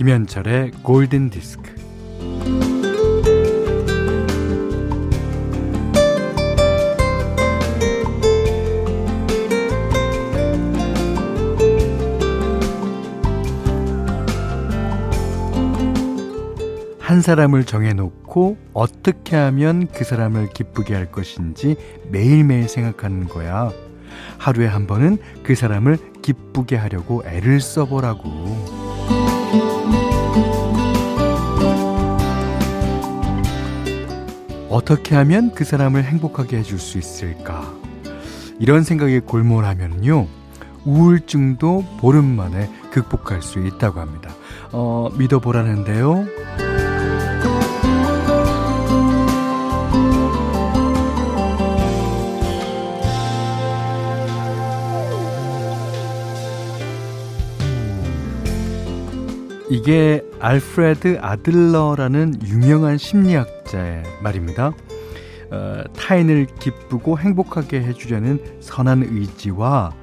김현철의 골든 디스크. 한 사람을 정해놓고 어떻게 하면 그 사람을 기쁘게 할 것인지 매일매일 생각하는 거야. 하루에 한 번은 그 사람을 기쁘게 하려고 애를 써보라고. 어떻게 하면 그 사람을 행복하게 해줄 수 있을까? 이런 생각에 골몰하면요. 우울증도 보름 만에 극복할 수 있다고 합니다. 어, 믿어보라는데요. 이게 알프레드 아들러라는 유명한 심리학 자의 말입니다. 어, 타인을 기쁘고 행복하게 해주려는 선한 의지와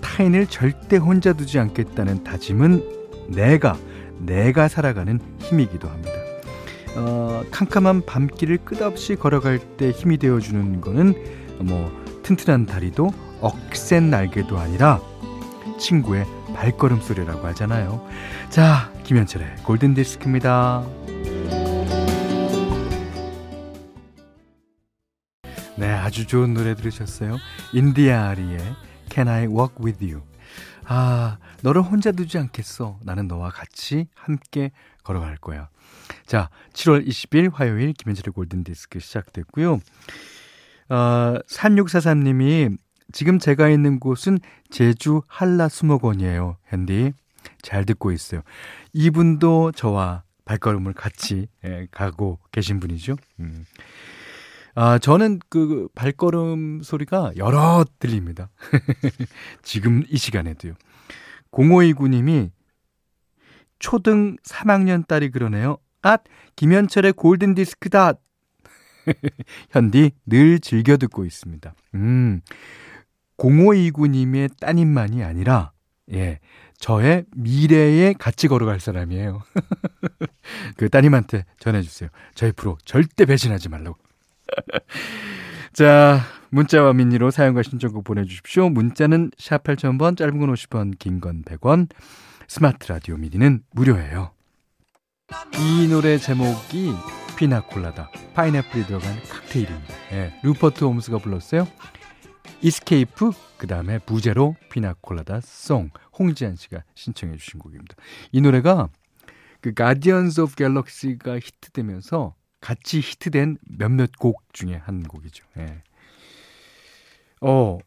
타인을 절대 혼자 두지 않겠다는 다짐은 내가, 내가 살아가는 힘이기도 합니다. 어, 캄캄한 밤길을 끝없이 걸어갈 때 힘이 되어주는 거는 뭐 튼튼한 다리도 억센 날개도 아니라 친구의 발걸음 소리라고 하잖아요. 자, 김현철의 골든 디스크입니다. 네, 아주 좋은 노래 들으셨어요. 인디아리의 Can I Walk With You? 아, 너를 혼자 두지 않겠어. 나는 너와 같이 함께 걸어갈 거야. 자, 7월 20일 화요일 김현철의 골든 디스크 시작됐고요. 어, 3643님이 지금 제가 있는 곳은 제주 한라수목원이에요. 현디. 잘 듣고 있어요. 이분도 저와 발걸음을 같이 예, 가고 계신 분이죠. 음. 아, 저는 그 발걸음 소리가 여러 들립니다. 지금 이 시간에도요. 0529님이 초등 3학년 딸이 그러네요. 아, 김현철의 골든 디스크다. 현디 늘 즐겨 듣고 있습니다. 음. 0529님의 따님만이 아니라, 예, 저의 미래에 같이 걸어갈 사람이에요. 그 따님한테 전해주세요. 저희 프로 절대 배신하지 말라고. 자, 문자와 미니로 사연과 신청곡 보내주십시오. 문자는 샵 8000번, 짧은 건 50원, 긴 건 100원, 스마트 라디오 미니는 무료예요. 이 노래 제목이 피나콜라다, 파인애플이 들어간 칵테일입니다. 예, 루퍼트 홈스가 불렀어요. Escape 그 다음에 부제로 Piña Colada Song 홍지한 씨가 신청해 주신 곡입니다. 이 노래가 그 Guardians of Galaxy가 히트되면서 같이 히트된 몇몇 곡 중에 한 곡이죠. 예. 어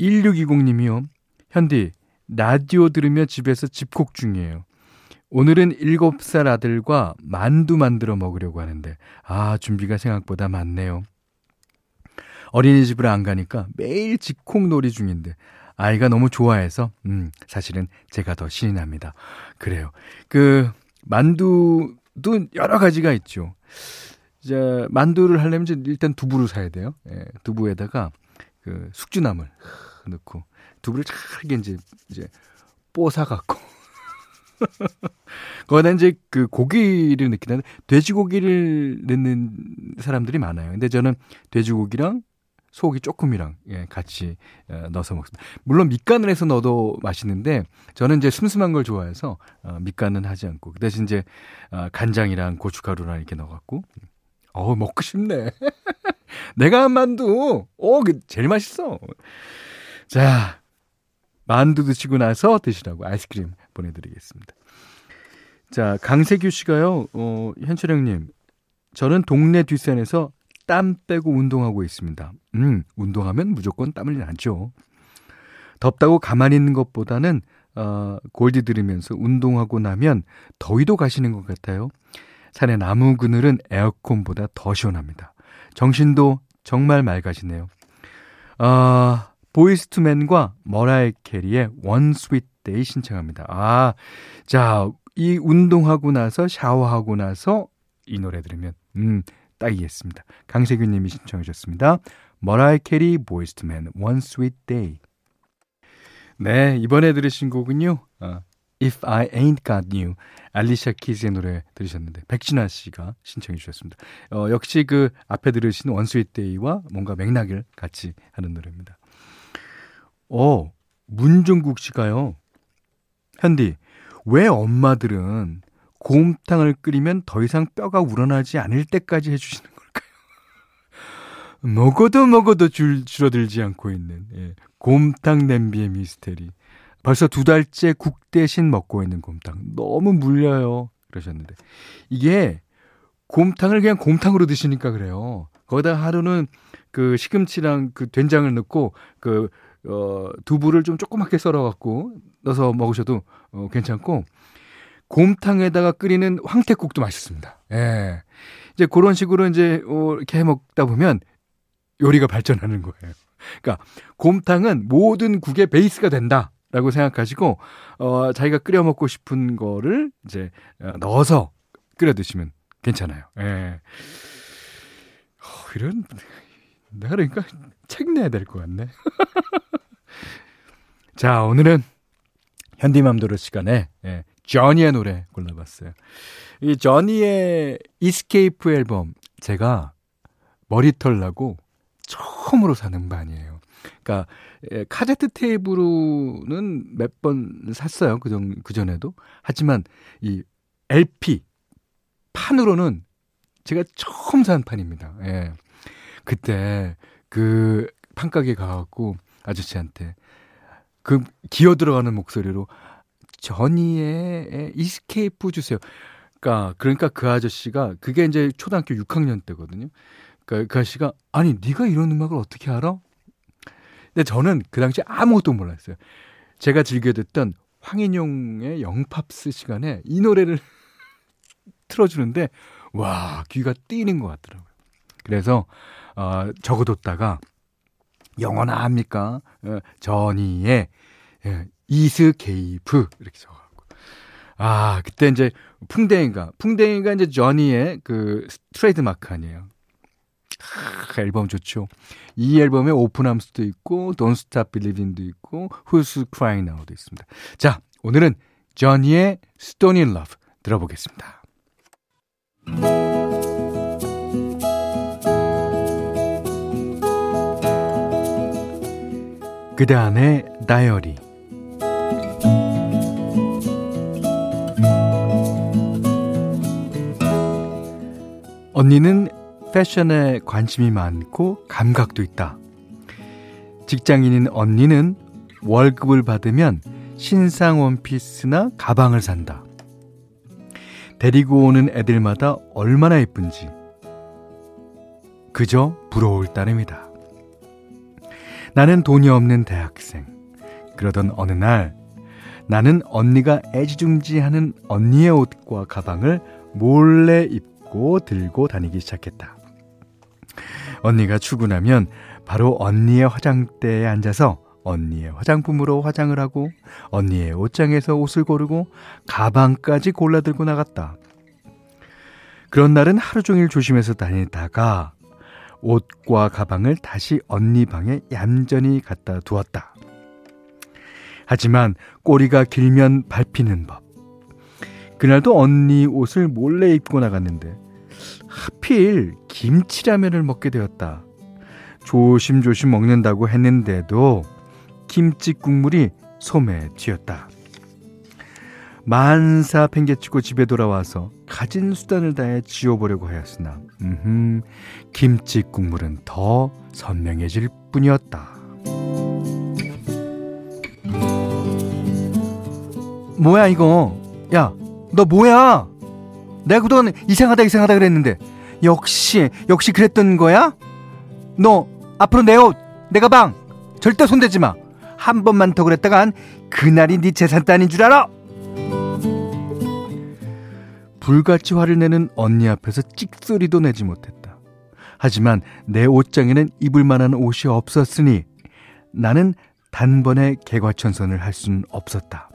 1620님이요. 현디 라디오 들으며 집에서 집콕 중이에요. 오늘은 7살 아들과 만두 만들어 먹으려고 하는데 아 준비가 생각보다 많네요. 어린이집을 안 가니까 매일 집콕놀이 중인데 아이가 너무 좋아해서 음 사실은 제가 더 신이 납니다. 그래요. 그 만두 도 여러 가지가 있죠. 이제 만두를 하려면 일단 두부를 사야 돼요. 예, 두부에다가 그 숙주나물 넣고 두부를 잘게 이제 이제 뽀사 갖고 거기다 이제 그 고기를 넣긴 하는데 돼지고기를 넣는 사람들이 많아요. 근데 저는 돼지고기랑 소고기 조금이랑 예, 같이 어, 넣어서 먹습니다. 물론 밑간을 해서 넣어도 맛있는데 저는 이제 슴슴한 걸 좋아해서 어, 밑간은 하지 않고 그 대신 이제 어, 간장이랑 고춧가루랑 이렇게 넣어갖고 어 먹고 싶네. 내가 한 만두 어 그 제일 맛있어. 자 만두 드시고 나서 드시라고 아이스크림 보내드리겠습니다. 자 강세규 씨가요. 어 현철 형님 저는 동네 뒷산에서 땀 빼고 운동하고 있습니다. 음, 운동하면 무조건 땀을 나죠. 덥다고 가만히 있는 것보다는 어, 골디 들으면서 운동하고 나면 더위도 가시는 것 같아요. 산의 나무 그늘은 에어컨보다 더 시원합니다. 정신도 정말 맑아지네요. 아, Boyz II Men과 머라이어 캐리의 One Sweet Day 신청합니다. 아, 자, 이 운동하고 나서 샤워하고 나서 이 노래 들으면 음, 딱이겠습니다. 강세균 님이 신청해 주셨습니다. 머라이 캐리 Boyz II Men One Sweet Day. 네, 이번에 들으신 곡은요. 어, If I Ain't Got You 알리샤 키즈의 노래 들으셨는데 백진아 씨가 신청해 주셨습니다. 어, 역시 그 앞에 들으신 One Sweet Day와 뭔가 맥락을 같이 하는 노래입니다. 어, 문종국 씨가요. 현디, 왜 엄마들은 곰탕을 끓이면 더 이상 뼈가 우러나지 않을 때까지 해주시는 걸까요? 먹어도 먹어도 줄, 줄어들지 않고 있는 예, 곰탕 냄비의 미스테리. 벌써 두 달째 국 대신 먹고 있는 곰탕. 너무 물려요. 그러셨는데. 이게 곰탕을 그냥 곰탕으로 드시니까 그래요. 거기다 하루는 그 시금치랑 그 된장을 넣고 그, 어, 두부를 좀 조그맣게 썰어갖고 넣어서 먹으셔도 어, 괜찮고 곰탕에다가 끓이는 황태국도 맛있습니다. 예. 이제 그런 식으로 이제 어, 이렇게 해 먹다 보면 요리가 발전하는 거예요. 그러니까 곰탕은 모든 국의 베이스가 된다라고 생각하시고 어 자기가 끓여 먹고 싶은 거를 이제 어, 넣어서 끓여 드시면 괜찮아요. 예. 어, 이런 내가 그러니까 책 내야 될 것 같네. 자, 오늘은 현디맘도로 시간에 예, 저니의 노래 골라봤어요. 이 저니의 이스케이프 앨범 제가 머리털 나고 처음으로 사는 반이에요. 그러니까 예, 카세트 테이프로는 몇 번 샀어요. 그전 그 전에도. 하지만 이 LP 판으로는 제가 처음 산 판입니다. 예. 그때 그 판가게 가갖고 아저씨한테 그 기어 들어가는 목소리로 전이의 이스케이프 주세요. 그러니까 그러니까 그 아저씨가 그게 이제 초등학교 6학년 때거든요. 그러니까 그 아저씨가 아니 네가 이런 음악을 어떻게 알아? 근데 저는 그 당시에 아무것도 몰랐어요. 제가 즐겨 듣던 황인용의 영팝스 시간에 이 노래를 틀어주는데 와 귀가 뛰는 것 같더라고요. 그래서 어, 적어뒀다가 영어나 합니까? 어, 전이의 예, 이스케이프 이렇게 적어갖고 아 그때 이제 풍뎅이가 풍뎅이가 이제 저니의 그 트레이드 마크 아니에요. 아, 앨범 좋죠. 이 앨범에 오픈함 수도 있고 Don't Stop Believing도 있고 Who's Crying Now도 있습니다. 자 오늘은 저니의 Stone in Love 들어보겠습니다. 그대 안의 다이어리 언니는 패션에 관심이 많고 감각도 있다. 직장인인 언니는 월급을 받으면 신상 원피스나 가방을 산다. 데리고 오는 애들마다 얼마나 예쁜지 그저 부러울 따름이다. 나는 돈이 없는 대학생. 그러던 어느 날 나는 언니가 애지중지하는 언니의 옷과 가방을 몰래 입고 들고 다니기 시작했다. 언니가 출근하면 바로 언니의 화장대에 앉아서 언니의 화장품으로 화장을 하고 언니의 옷장에서 옷을 고르고 가방까지 골라 들고 나갔다. 그런 날은 하루 종일 조심해서 다니다가 옷과 가방을 다시 언니 방에 얌전히 갖다 두었다. 하지만 꼬리가 길면 밟히는 법. 그날도 언니 옷을 몰래 입고 나갔는데 하필 김치라면을 먹게 되었다. 조심조심 먹는다고 했는데도 김치 국물이 소매 튀었다. 만사 팽개치고 집에 돌아와서 가진 수단을 다해 지워보려고 하였으나 음흠, 김치 국물은 더 선명해질 뿐이었다. 뭐야 이거? 야, 너 뭐야? 내가 그동안 이상하다 이상하다 그랬는데 역시 역시 그랬던 거야? 너 앞으로 내 옷, 내 가방 절대 손대지 마. 한 번만 더 그랬다간 그날이 네 재산 단인 줄 알아. 불같이 화를 내는 언니 앞에서 찍소리도 내지 못했다. 하지만 내 옷장에는 입을 만한 옷이 없었으니 나는 단번에 개과천선을 할 수는 없었다.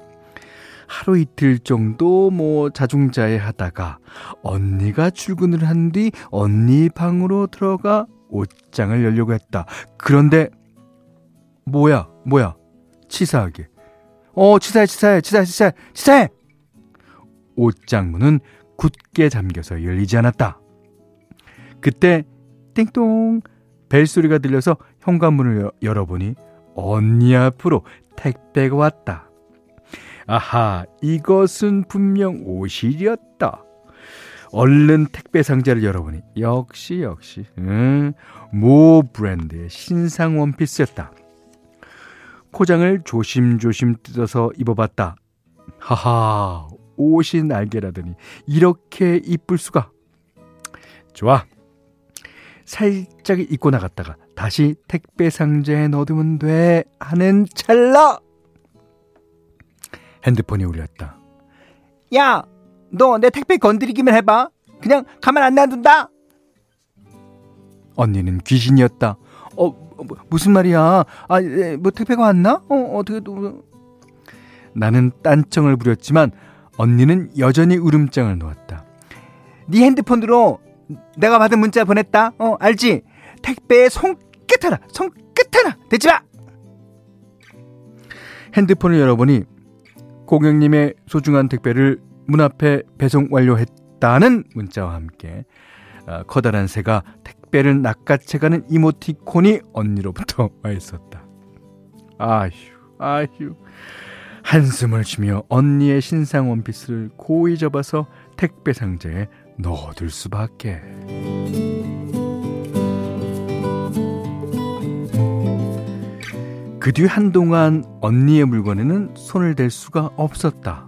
하루 이틀 정도 뭐 자중자애 하다가 언니가 출근을 한 뒤 언니 방으로 들어가 옷장을 열려고 했다. 그런데 뭐야, 뭐야, 치사하게 어, 치사해, 치사해, 치사해, 치사해, 치사해! 옷장 문은 굳게 잠겨서 열리지 않았다. 그때 띵동 벨소리가 들려서 현관문을 열어보니 언니 앞으로 택배가 왔다. 아하, 이것은 분명 오실이었다. 얼른 택배 상자를 열어보니 역시 역시 음, 모 브랜드의 신상 원피스였다. 포장을 조심조심 뜯어서 입어봤다. 하하, 옷이 날개라더니 이렇게 이쁠 수가. 좋아. 살짝 입고 나갔다가 다시 택배 상자에 넣어두면 돼 하는 찰나 핸드폰이 울렸다. 야, 너 내 택배 건드리기만 해봐. 그냥 가만 안 놔둔다. 언니는 귀신이었다. 어, 뭐, 무슨 말이야? 아, 뭐 택배가 왔나? 어, 어떻게 또 나는 딴청을 부렸지만 언니는 여전히 울음장을 놓았다. 네 핸드폰으로 내가 받은 문자 보냈다. 어, 알지? 택배에 손끝 하나, 손끝 하나 대지 마. 핸드폰을 열어보니 고객님의 소중한 택배를 문 앞에 배송 완료했다는 문자와 함께 어, 커다란 새가 택배를 낚아채가는 이모티콘이 언니로부터 와 있었다. 아휴, 아휴. 한숨을 쉬며 언니의 신상 원피스를 고이 접어서 택배 상자에 넣어둘 수밖에. 그 뒤 한동안 언니의 물건에는 손을 댈 수가 없었다.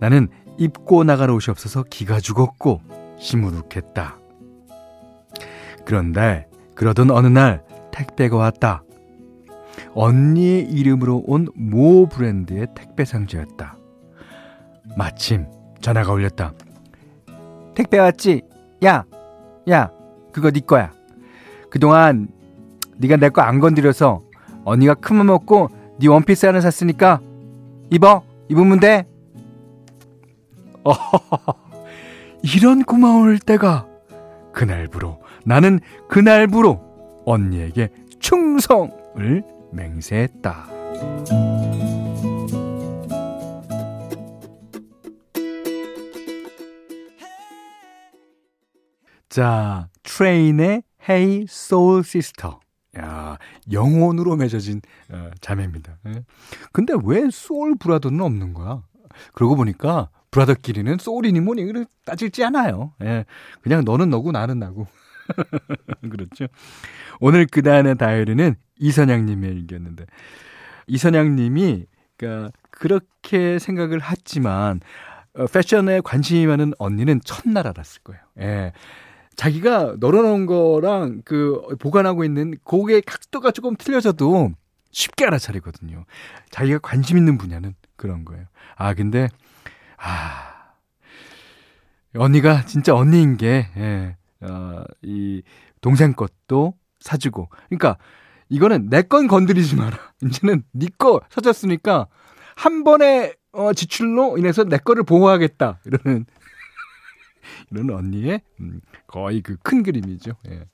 나는 입고 나갈 옷이 없어서 기가 죽었고 시무룩했다. 그런데 그러던 어느 날 택배가 왔다. 언니의 이름으로 온 모 브랜드의 택배 상자였다. 마침 전화가 울렸다. 택배 왔지? 야, 야, 그거 네 거야. 그동안 네가 내 거 안 건드려서 언니가 큰 맘 먹고 네 원피스 하나 샀으니까 입어, 입으면 돼. 이런 고마울 때가 그날부로 나는 그날부로 언니에게 충성을 맹세했다. 자, 트레인의 Hey Soul Sister. 야, 영혼으로 맺어진 어, 자매입니다. 예. 근데 왜 소울 브라더는 없는 거야? 그러고 보니까 브라더끼리는 소울이니 뭐니 따질지 않아요. 예. 그냥 너는 너고 나는 나고. 그렇죠. 오늘 그다음의 다이어리는 이선양님의 일기였는데 이선양님이 그러니까 그렇게 생각을 했지만 어, 패션에 관심이 많은 언니는 첫날 알았을 거예요. 예. 자기가 널어놓은 거랑 그 보관하고 있는 고의 각도가 조금 틀려져도 쉽게 알아차리거든요. 자기가 관심 있는 분야는 그런 거예요. 아, 근데, 아, 언니가 진짜 언니인 게, 예, 어, 이 동생 것도 사주고. 그러니까 이거는 내 건 건드리지 마라. 이제는 네거 사줬으니까 한 번의 어, 지출로 인해서 내 거를 보호하겠다. 이러는 이런 언니의 음, 거의 그 큰 그림이죠. 예.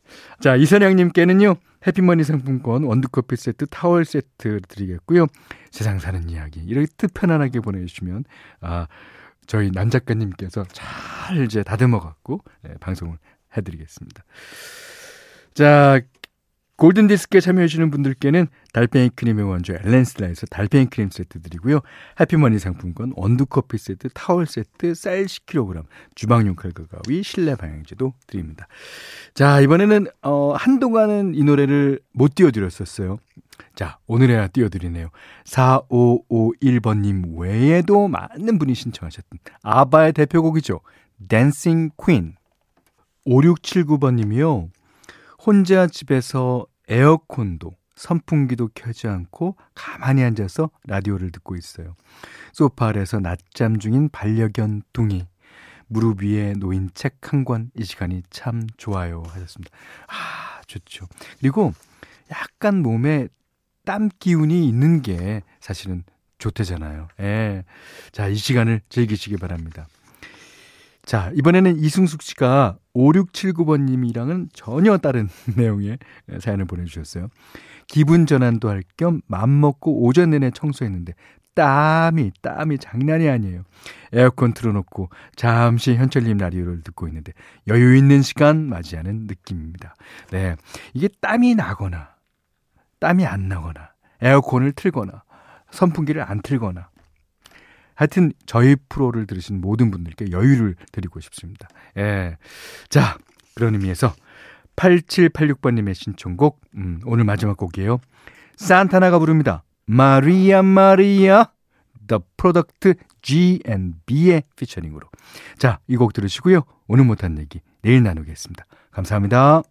자 이선영님께는요 해피머니 상품권 원두커피 세트 타월 세트 드리겠고요. 세상 사는 이야기 이렇게 편안하게 보내주시면 아 저희 남 작가님께서 잘 이제 다듬어 갖고 예, 방송을 해드리겠습니다. 자, 골든디스크에 참여해주시는 분들께는 달팽이 크림의 원조 엘렌슬라에서 달팽이 크림 세트 드리고요. 해피머니 상품권, 원두커피 세트, 타월 세트, 쌀 10kg, 주방용 칼과 가위, 실내 방향제도 드립니다. 자, 이번에는, 어, 한동안은 이 노래를 못 띄워드렸었어요. 자, 오늘에야 띄워드리네요. 4551번님 외에도 많은 분이 신청하셨던 아바의 대표곡이죠. 댄싱 퀸. 5679번님이요. 혼자 집에서 에어컨도 선풍기도 켜지 않고 가만히 앉아서 라디오를 듣고 있어요. 소파 아래서 낮잠 중인 반려견 둥이. 무릎 위에 놓인 책 한 권 이 시간이 참 좋아요 하셨습니다. 아, 좋죠. 그리고 약간 몸에 땀 기운이 있는 게 사실은 좋대잖아요. 예. 자, 이 시간을 즐기시기 바랍니다. 자, 이번에는 이승숙 씨가 5679번님이랑은 전혀 다른 내용의 사연을 보내주셨어요. 기분 전환도 할 겸 맘 먹고 오전 내내 청소했는데 땀이, 땀이 장난이 아니에요. 에어컨 틀어놓고 잠시 현철님 라디오를 듣고 있는데 여유 있는 시간 맞이하는 느낌입니다. 네. 이게 땀이 나거나, 땀이 안 나거나, 에어컨을 틀거나, 선풍기를 안 틀거나, 하여튼 저희 프로를 들으신 모든 분들께 여유를 드리고 싶습니다. 예. 자, 그런 의미에서 8786번님의 신청곡, 음, 오늘 마지막 곡이에요. 산타나가 부릅니다. 마리아 마리아 The Product G&B의 피처링으로. 자, 이 곡 들으시고요. 오늘 못한 얘기 내일 나누겠습니다. 감사합니다.